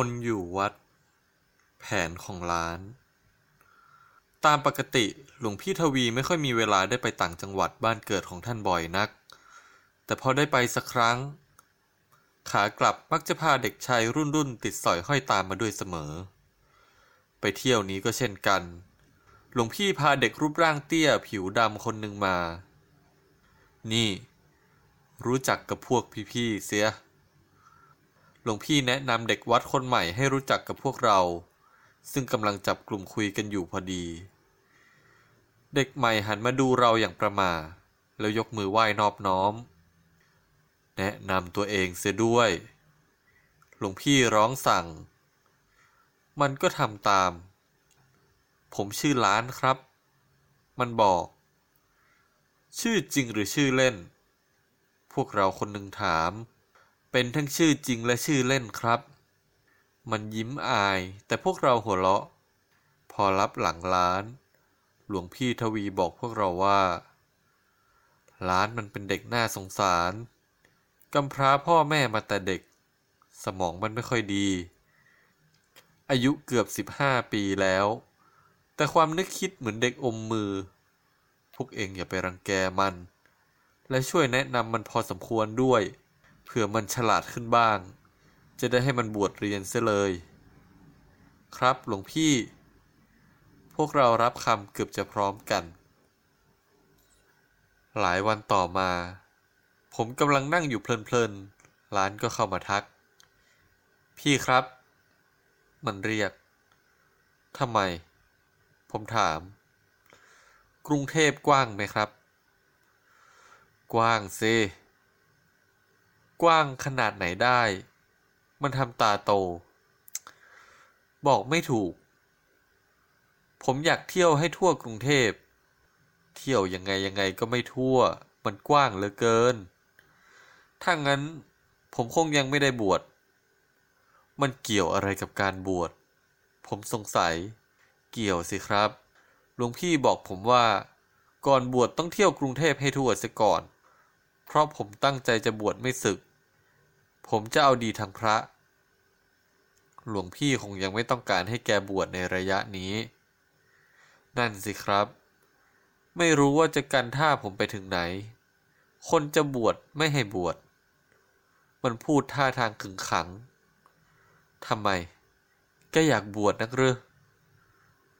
คนอยู่วัด แผนของร้าน ตามปกติหลวงพี่ทวีไม่ค่อยมีเวลาได้ไปต่างจังหวัดบ้านเกิดของท่านบ่อยนัก แต่พอได้ไปสักครั้ง ขากลับมักจะพาเด็กชายรุ่นรุ่นติดสอยห้อยตามมาด้วยเสมอ ไปเที่ยวนี้ก็เช่นกัน หลวงพี่พาเด็กรูปร่างเตี้ยผิวดำคนหนึ่งมา นี่ รู้จักกับพวกพี่ๆเสีย หลวงพี่แนะนำเด็กวัดคนใหม่ให้รู้จักกับพวกเรา ซึ่งกำลังจับกลุ่มคุยกันอยู่พอดี เด็กใหม่หันมาดูเราอย่างประมาแล้วยกมือไหว้นอบน้อม แนะนำตัวเองเสียด้วย หลวงพี่ร้องสั่ง มันก็ทำตาม ผมชื่อล้านครับ มันบอก ชื่อจริงหรือชื่อเล่น พวกเราคนหนึ่งถาม เป็นทั้งชื่อจริงและชื่อเล่นครับ มันยิ้มอาย แต่พวกเราหัวเราะ พอรับหลังร้าน หลวงพี่ทวีบอกพวกเราว่า ร้านมันเป็นเด็กน่าสงสารกำพร้าพ่อแม่มาแต่เด็ก สมองมันไม่ค่อยดี อายุเกือบสิบห้าปีแล้ว แต่ความนึกคิดเหมือนเด็กอมมือ พวกเองอย่าไปรังแกมัน และช่วยแนะนำมันพอสมควรด้วย เผื่อมันฉลาดขึ้นบ้าง จะได้ให้มันบวชเรียนเสียเลย ครับหลวงพี่ พวกเรารับคำเกือบจะพร้อมกัน หลายวันต่อมา ผมกำลังนั่งอยู่เพลินๆร้านก็เข้ามาทัก พี่ครับ มันเรียกทำไม ผมถาม กรุงเทพกว้างไหมครับ กว้างซิ กว้างขนาดไหนได้ มันทำตาโต บอกไม่ถูก ผมอยากเที่ยวให้ทั่วกรุงเทพ เที่ยวยังไงยังไงก็ไม่ทั่ว มันกว้างเหลือเกิน ถ้างั้นผมคงยังไม่ได้บวช มันเกี่ยวอะไรกับการบวช ผมสงสัย เกี่ยวสิครับ หลวงพี่บอกผมว่า ก่อนบวชต้องเที่ยวกรุงเทพให้ทั่วเสียก่อน เพราะผมตั้งใจจะบวชไม่ศึก ผมจะเอาดีทางพระ หลวงพี่คงยังไม่ต้องการให้แกบวชในระยะนี้ นั่นสิครับ ไม่รู้ว่าจะกันท่าผมไปถึงไหน คนจะบวชไม่ให้บวช มันพูดท่าทางขึงขัง ทำไม แกอยากบวชนักหรือ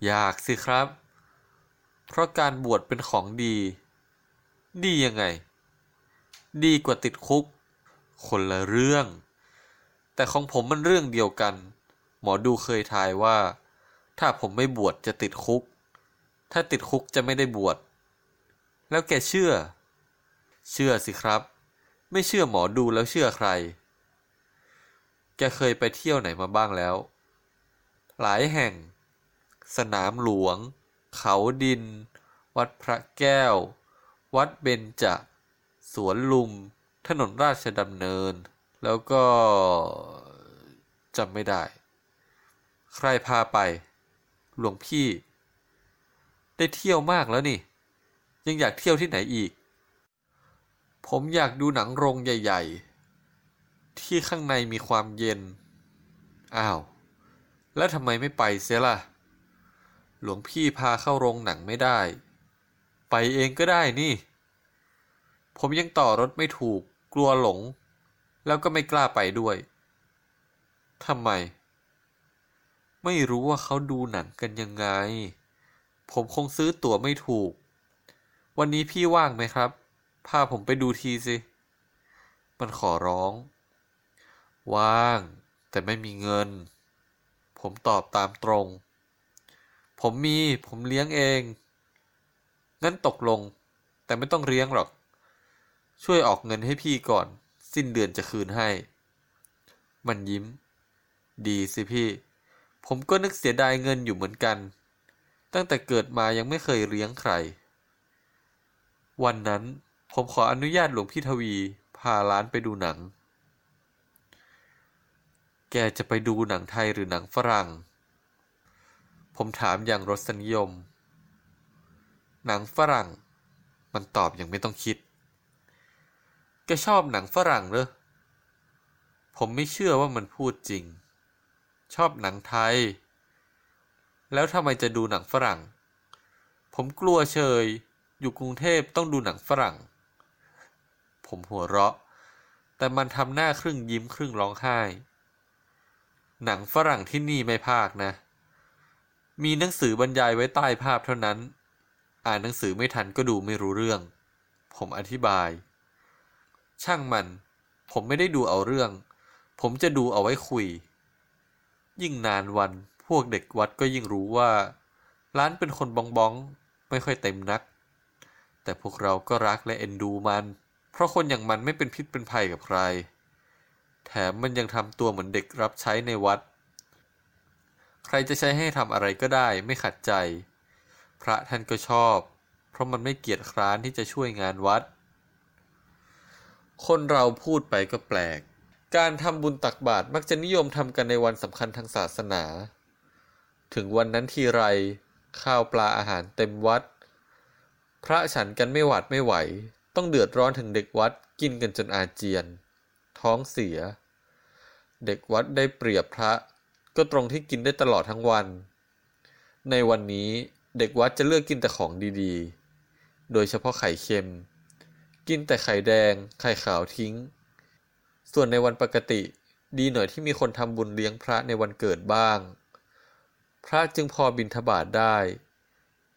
อยากสิครับ เพราะการบวชเป็นของดี ดียังไง ดีกว่าติดคุก คนละเรื่อง แต่ของผมมันเรื่องเดียวกัน หมอดูเคยทายว่า ถ้าผมไม่บวชจะติดคุก ถ้าติดคุกจะไม่ได้บวช แล้วแกเชื่อ เชื่อสิครับ ไม่เชื่อหมอดูแล้วเชื่อใคร แกเคยไปเที่ยวไหนมาบ้างแล้ว หลายแห่ง สนามหลวง เขาดิน วัดพระแก้ว วัดเบญจสวนลุม ถนนราชดำเนิน แล้วก็จำไม่ได้ ใครพาไป หลวงพี่ ได้เที่ยวมากแล้วนี่ ยังอยากเที่ยวที่ไหนอีก ผมอยากดูหนังโรงใหญ่ ๆ ที่ข้างในมีความเย็น อ้าว แล้วทำไมไม่ไปเสียล่ะ หลวงพี่พาเข้าโรงหนังไม่ได้ ไปเองก็ได้นี่ผมยังต่อรถไม่ถูก กลัวหลง แล้วก็ไม่กล้าไปด้วยทำไม ไม่รู้ว่าเขาดูหนังกันยังไง ผมคงซื้อตั๋วไม่ถูก วันนี้พี่ว่างไหมครับ พาผมไปดูทีสิ มันขอร้อง ว่าง แต่ไม่มีเงิน ผมตอบตามตรง ผมมี ผมเลี้ยงเอง งั้นตกลง แต่ไม่ต้องเลี้ยงหรอก ช่วยออกเงินให้พี่ก่อน สิ้นเดือนจะคืนให้ มันยิ้ม ดีสิพี่ ผมก็นึกเสียดายเงินอยู่เหมือนกัน ตั้งแต่เกิดมายังไม่เคยเลี้ยงใคร วันนั้นผมขออนุญาตหลวงพี่ทวี พาร้านไปดูหนัง แกจะไปดูหนังไทยหรือหนังฝรั่ง ผมถามอย่างรสนิยม หนังฝรั่ง มันตอบอย่างไม่ต้องคิด แกชอบหนังฝรั่งเหรอ ผมไม่เชื่อว่ามันพูดจริง ชอบหนังไทย แล้วทำไมจะดูหนังฝรั่ง ผมกลัวเชย อยู่กรุงเทพต้องดูหนังฝรั่ง ผมหัวเราะ แต่มันทำหน้าครึ่งยิ้มครึ่งร้องไห้ หนังฝรั่งที่นี่ไม่พากนะ มีหนังสือบรรยายไว้ใต้ภาพเท่านั้น อ่านหนังสือไม่ทันก็ดูไม่รู้เรื่อง ผมอธิบาย ช่างมัน ผมไม่ได้ดูเอาเรื่อง ผมจะดูเอาไว้คุย ยิ่งนานวันพวกเด็กวัดก็ยิ่งรู้ว่า ร้านเป็นคนบองบองไม่ค่อยเต็มนัก แต่พวกเราก็รักและเอ็นดูมัน เพราะคนอย่างมันไม่เป็นพิษเป็นภัยกับใคร แถมมันยังทำตัวเหมือนเด็กรับใช้ในวัด ใครจะใช้ให้ทำอะไรก็ได้ไม่ขัดใจ พระท่านก็ชอบ เพราะมันไม่เกียจคร้านที่จะช่วยงานวัด คนเราพูดไปก็แปลก การทำบุญตักบาตรมักจะนิยมทำกันในวันสำคัญทางศาสนา ถึงวันนั้นทีไร ข้าวปลาอาหารเต็มวัด พระฉันกันไม่หวาดไม่ไหว ต้องเดือดร้อนถึงเด็กวัดกินกันจนอาเจียน ท้องเสีย เด็กวัดได้เปรียบพระ ก็ตรงที่กินได้ตลอดทั้งวัน ในวันนี้เด็กวัดจะเลือกกินแต่ของดีๆ โดยเฉพาะไข่เค็ม กินแต่ไข่แดง ไข่ขาวทิ้ง ส่วนในวันปกติ ดีหน่อยที่มีคนทำบุญเลี้ยงพระในวันเกิดบ้าง พระจึงพอบิณฑบาตได้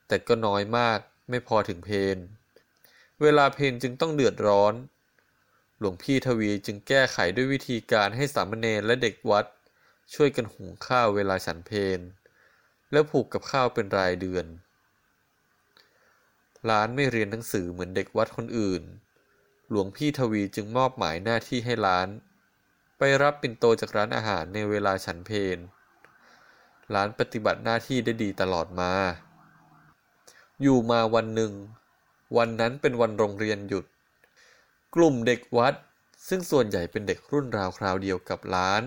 แต่ก็น้อยมากไม่พอถึงเพนเวลาเพนจึงต้องเดือดร้อน หลวงพี่ทวีจึงแก้ไขด้วยวิธีการให้สามเณรและเด็กวัด ช่วยกันหุงข้าวเวลาฉันเพนแล้วผูกกับข้าวเป็นรายเดือน ร้านไม่เรียนหนังสือเหมือนเด็กวัดคนอื่น หลวงพี่ทวีจึงมอบหมายหน้าที่ให้ร้าน ไปรับปิ่นโตจากร้านอาหารในเวลาฉันเพนร้านปฏิบัติหน้าที่ได้ดีตลอดมา อยู่มาวันหนึ่ง วันนั้นเป็นวันโรงเรียนหยุด กลุ่มเด็กวัด ซึ่งส่วนใหญ่เป็นเด็กรุ่นราวคราวเดียวกับร้าน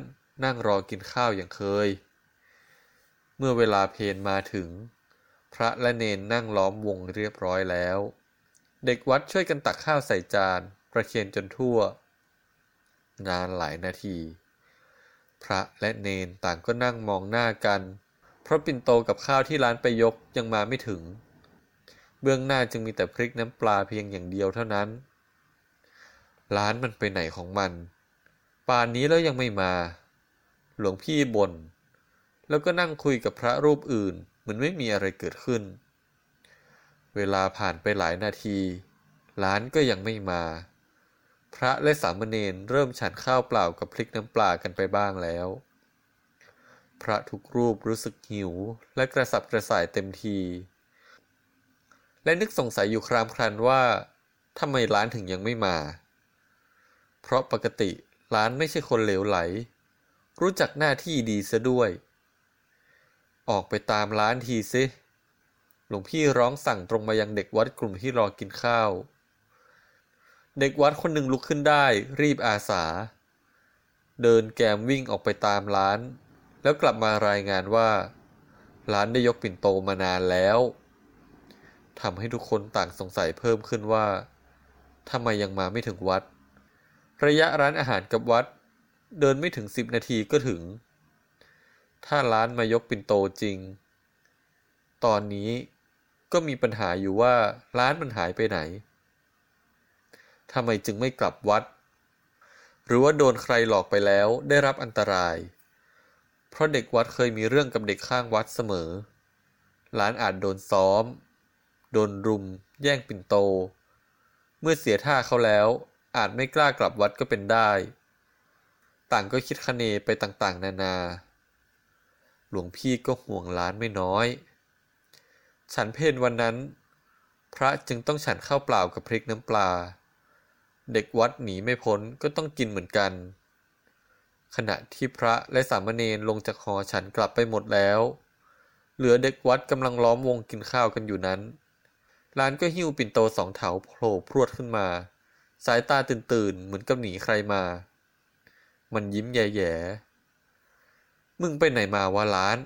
นั่งรอกินข้าวอย่างเคย เมื่อเวลาเพนมาถึง พระและเนนนั่งล้อมวงเรียบร้อยแล้ว เด็กวัดช่วยกันตักข้าวใส่จานประเคียนจนทั่ว นานหลายนาที พระและเนนต่างก็นั่งมองหน้ากัน เพราะปิ่นโตกับข้าวที่ร้านไปยกยังมาไม่ถึง เบื้องหน้าจึงมีแต่พริกน้ำปลาเพียงอย่างเดียวเท่านั้น ร้านมันไปไหนของมัน ป่านนี้แล้วยังไม่มา หลวงพี่บน่น แล้วก็นั่งคุยกับพระรูปอื่น เหมือนไม่มีอะไรเกิดขึ้น เวลาผ่านไปหลายนาทีร้านก็ยังไม่มา พระและสามเณรเริ่มฉันข้าวเปล่ากับพริกน้ำปลากันไปบ้างแล้ว พระทุกรูปรู้สึกหิวและกระสับกระส่ายเต็มที และนึกสงสัยอยู่ครามครันว่าทำไมร้านถึงยังไม่มา เพราะปกติร้านไม่ใช่คนเหลวไหล รู้จักหน้าที่ดีซะด้วย ออกไปตามร้านทีซิหลวงพี่ร้องสั่งตรงมายังเด็กวัดกลุ่มที่รอกินข้าว เด็กวัดคนหนึ่งลุกขึ้นได้ รีบอาสา เดินแกมวิ่งออกไปตามร้าน แล้วกลับมารายงานว่า ร้านได้ยกปิ่นโตมานานแล้วทำให้ทุกคนต่างสงสัยเพิ่มขึ้นว่าทำไมยังมาไม่ถึงวัด ระยะร้านอาหารกับวัด เดินไม่ถึงสิบนาทีก็ถึง ถ้าร้านมายกปิ่นโตจริง ตอนนี้ก็มีปัญหาอยู่ว่าร้านมันหายไปไหนทำไมจึงไม่กลับวัด หรือว่าโดนใครหลอกไปแล้วได้รับอันตราย เพราะเด็กวัดเคยมีเรื่องกับเด็กข้างวัดเสมอร้านอาจโดนซ้อม โดนรุม แย่งปิ่นโต เมื่อเสียท่าเขาแล้ว อาจไม่กล้ากลับวัดก็เป็นได้ ต่างก็คิดคะเนไปต่างๆ นานา หลวงพี่ก็ห่วงร้านไม่น้อย ฉันเพนวันนั้น พระจึงต้องฉันข้าวเปล่ากับพริกน้ำปลา เด็กวัดหนีไม่พ้นก็ต้องกินเหมือนกัน ขณะที่พระและสามเณรลงจากหอฉันกลับไปหมดแล้ว เหลือเด็กวัดกำลังล้อมวงกินข้าวกันอยู่นั้นร้านก็หิ้วปิ่นโตสองเถาโผล่พรวดขึ้นมา สายตาตื่นๆ เหมือนกับหนีใครมา มันยิ้มแย่ๆ มึงไปไหนมาวะร้าน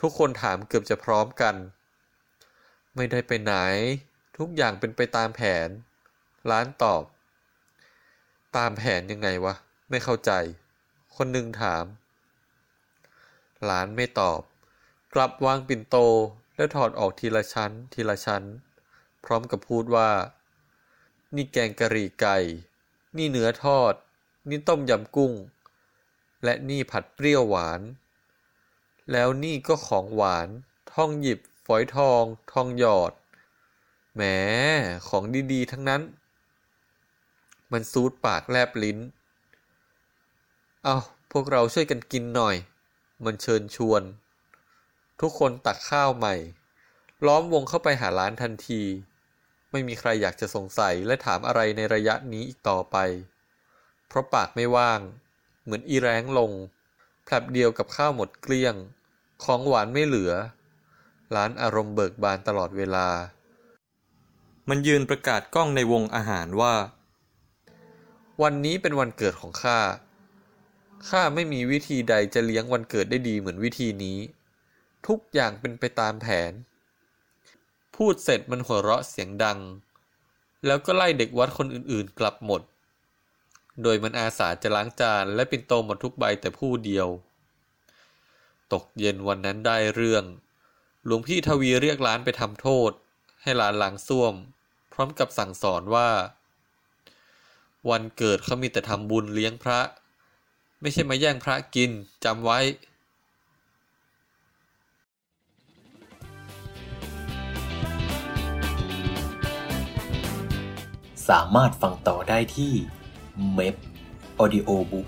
ทุกคนถามเกือบจะพร้อมกัน ไม่ได้ไปไหน ทุกอย่างเป็นไปตามแผนร้านตอบ ตามแผนยังไงวะ ไม่เข้าใจ คนหนึ่งถามหลานไม่ตอบ กลับวางปิ่นโตแล้วถอดออกทีละชั้น ทีละชั้น พร้อมกับพูดว่า นี่แกงกะหรี่ไก่ นี่เนื้อทอด นี่ต้มยำกุ้ง และนี่ผัดเปรี้ยวหวาน แล้วนี่ก็ของหวาน ท่องหยิบ ฝอยทอง ทองหยอด แหม ของดีๆ ทั้งนั้น มันซูดปากแลบลิ้น เอาพวกเราช่วยกันกินหน่อย มันเชิญชวน ทุกคนตักข้าวใหม่ ล้อมวงเข้าไปหาร้านทันที ไม่มีใครอยากจะสงสัยและถามอะไรในระยะนี้อีกต่อไป เพราะปากไม่ว่าง เหมือนอีแรงลงแผลบเดียวกับข้าวหมดเกลี้ยง ของหวานไม่เหลือ ร้านอารมณ์เบิกบานตลอดเวลา มันยืนประกาศกล้องในวงอาหารว่า วันนี้เป็นวันเกิดของข้า ข้าไม่มีวิธีใดจะเลี้ยงวันเกิดได้ดีเหมือนวิธีนี้ ทุกอย่างเป็นไปตามแผน พูดเสร็จมันหัวเราะเสียงดัง แล้วก็ไล่เด็กวัดคนอื่นๆ กลับหมด โดยมันอาสาจะล้างจานและปิ่นโตหมดทุกใบแต่ผู้เดียว ตกเย็นวันนั้นได้เรื่อง หลวงพี่ทวีเรียกร้านไปทำโทษ ให้ร้านล้างส้วม พร้อมกับสั่งสอนว่า วันเกิดเขามีแต่ทำบุญเลี้ยงพระ ไม่ใช่มาแย่งพระกินจำไว้สามารถฟังต่อได้ที่ เม p Audio Book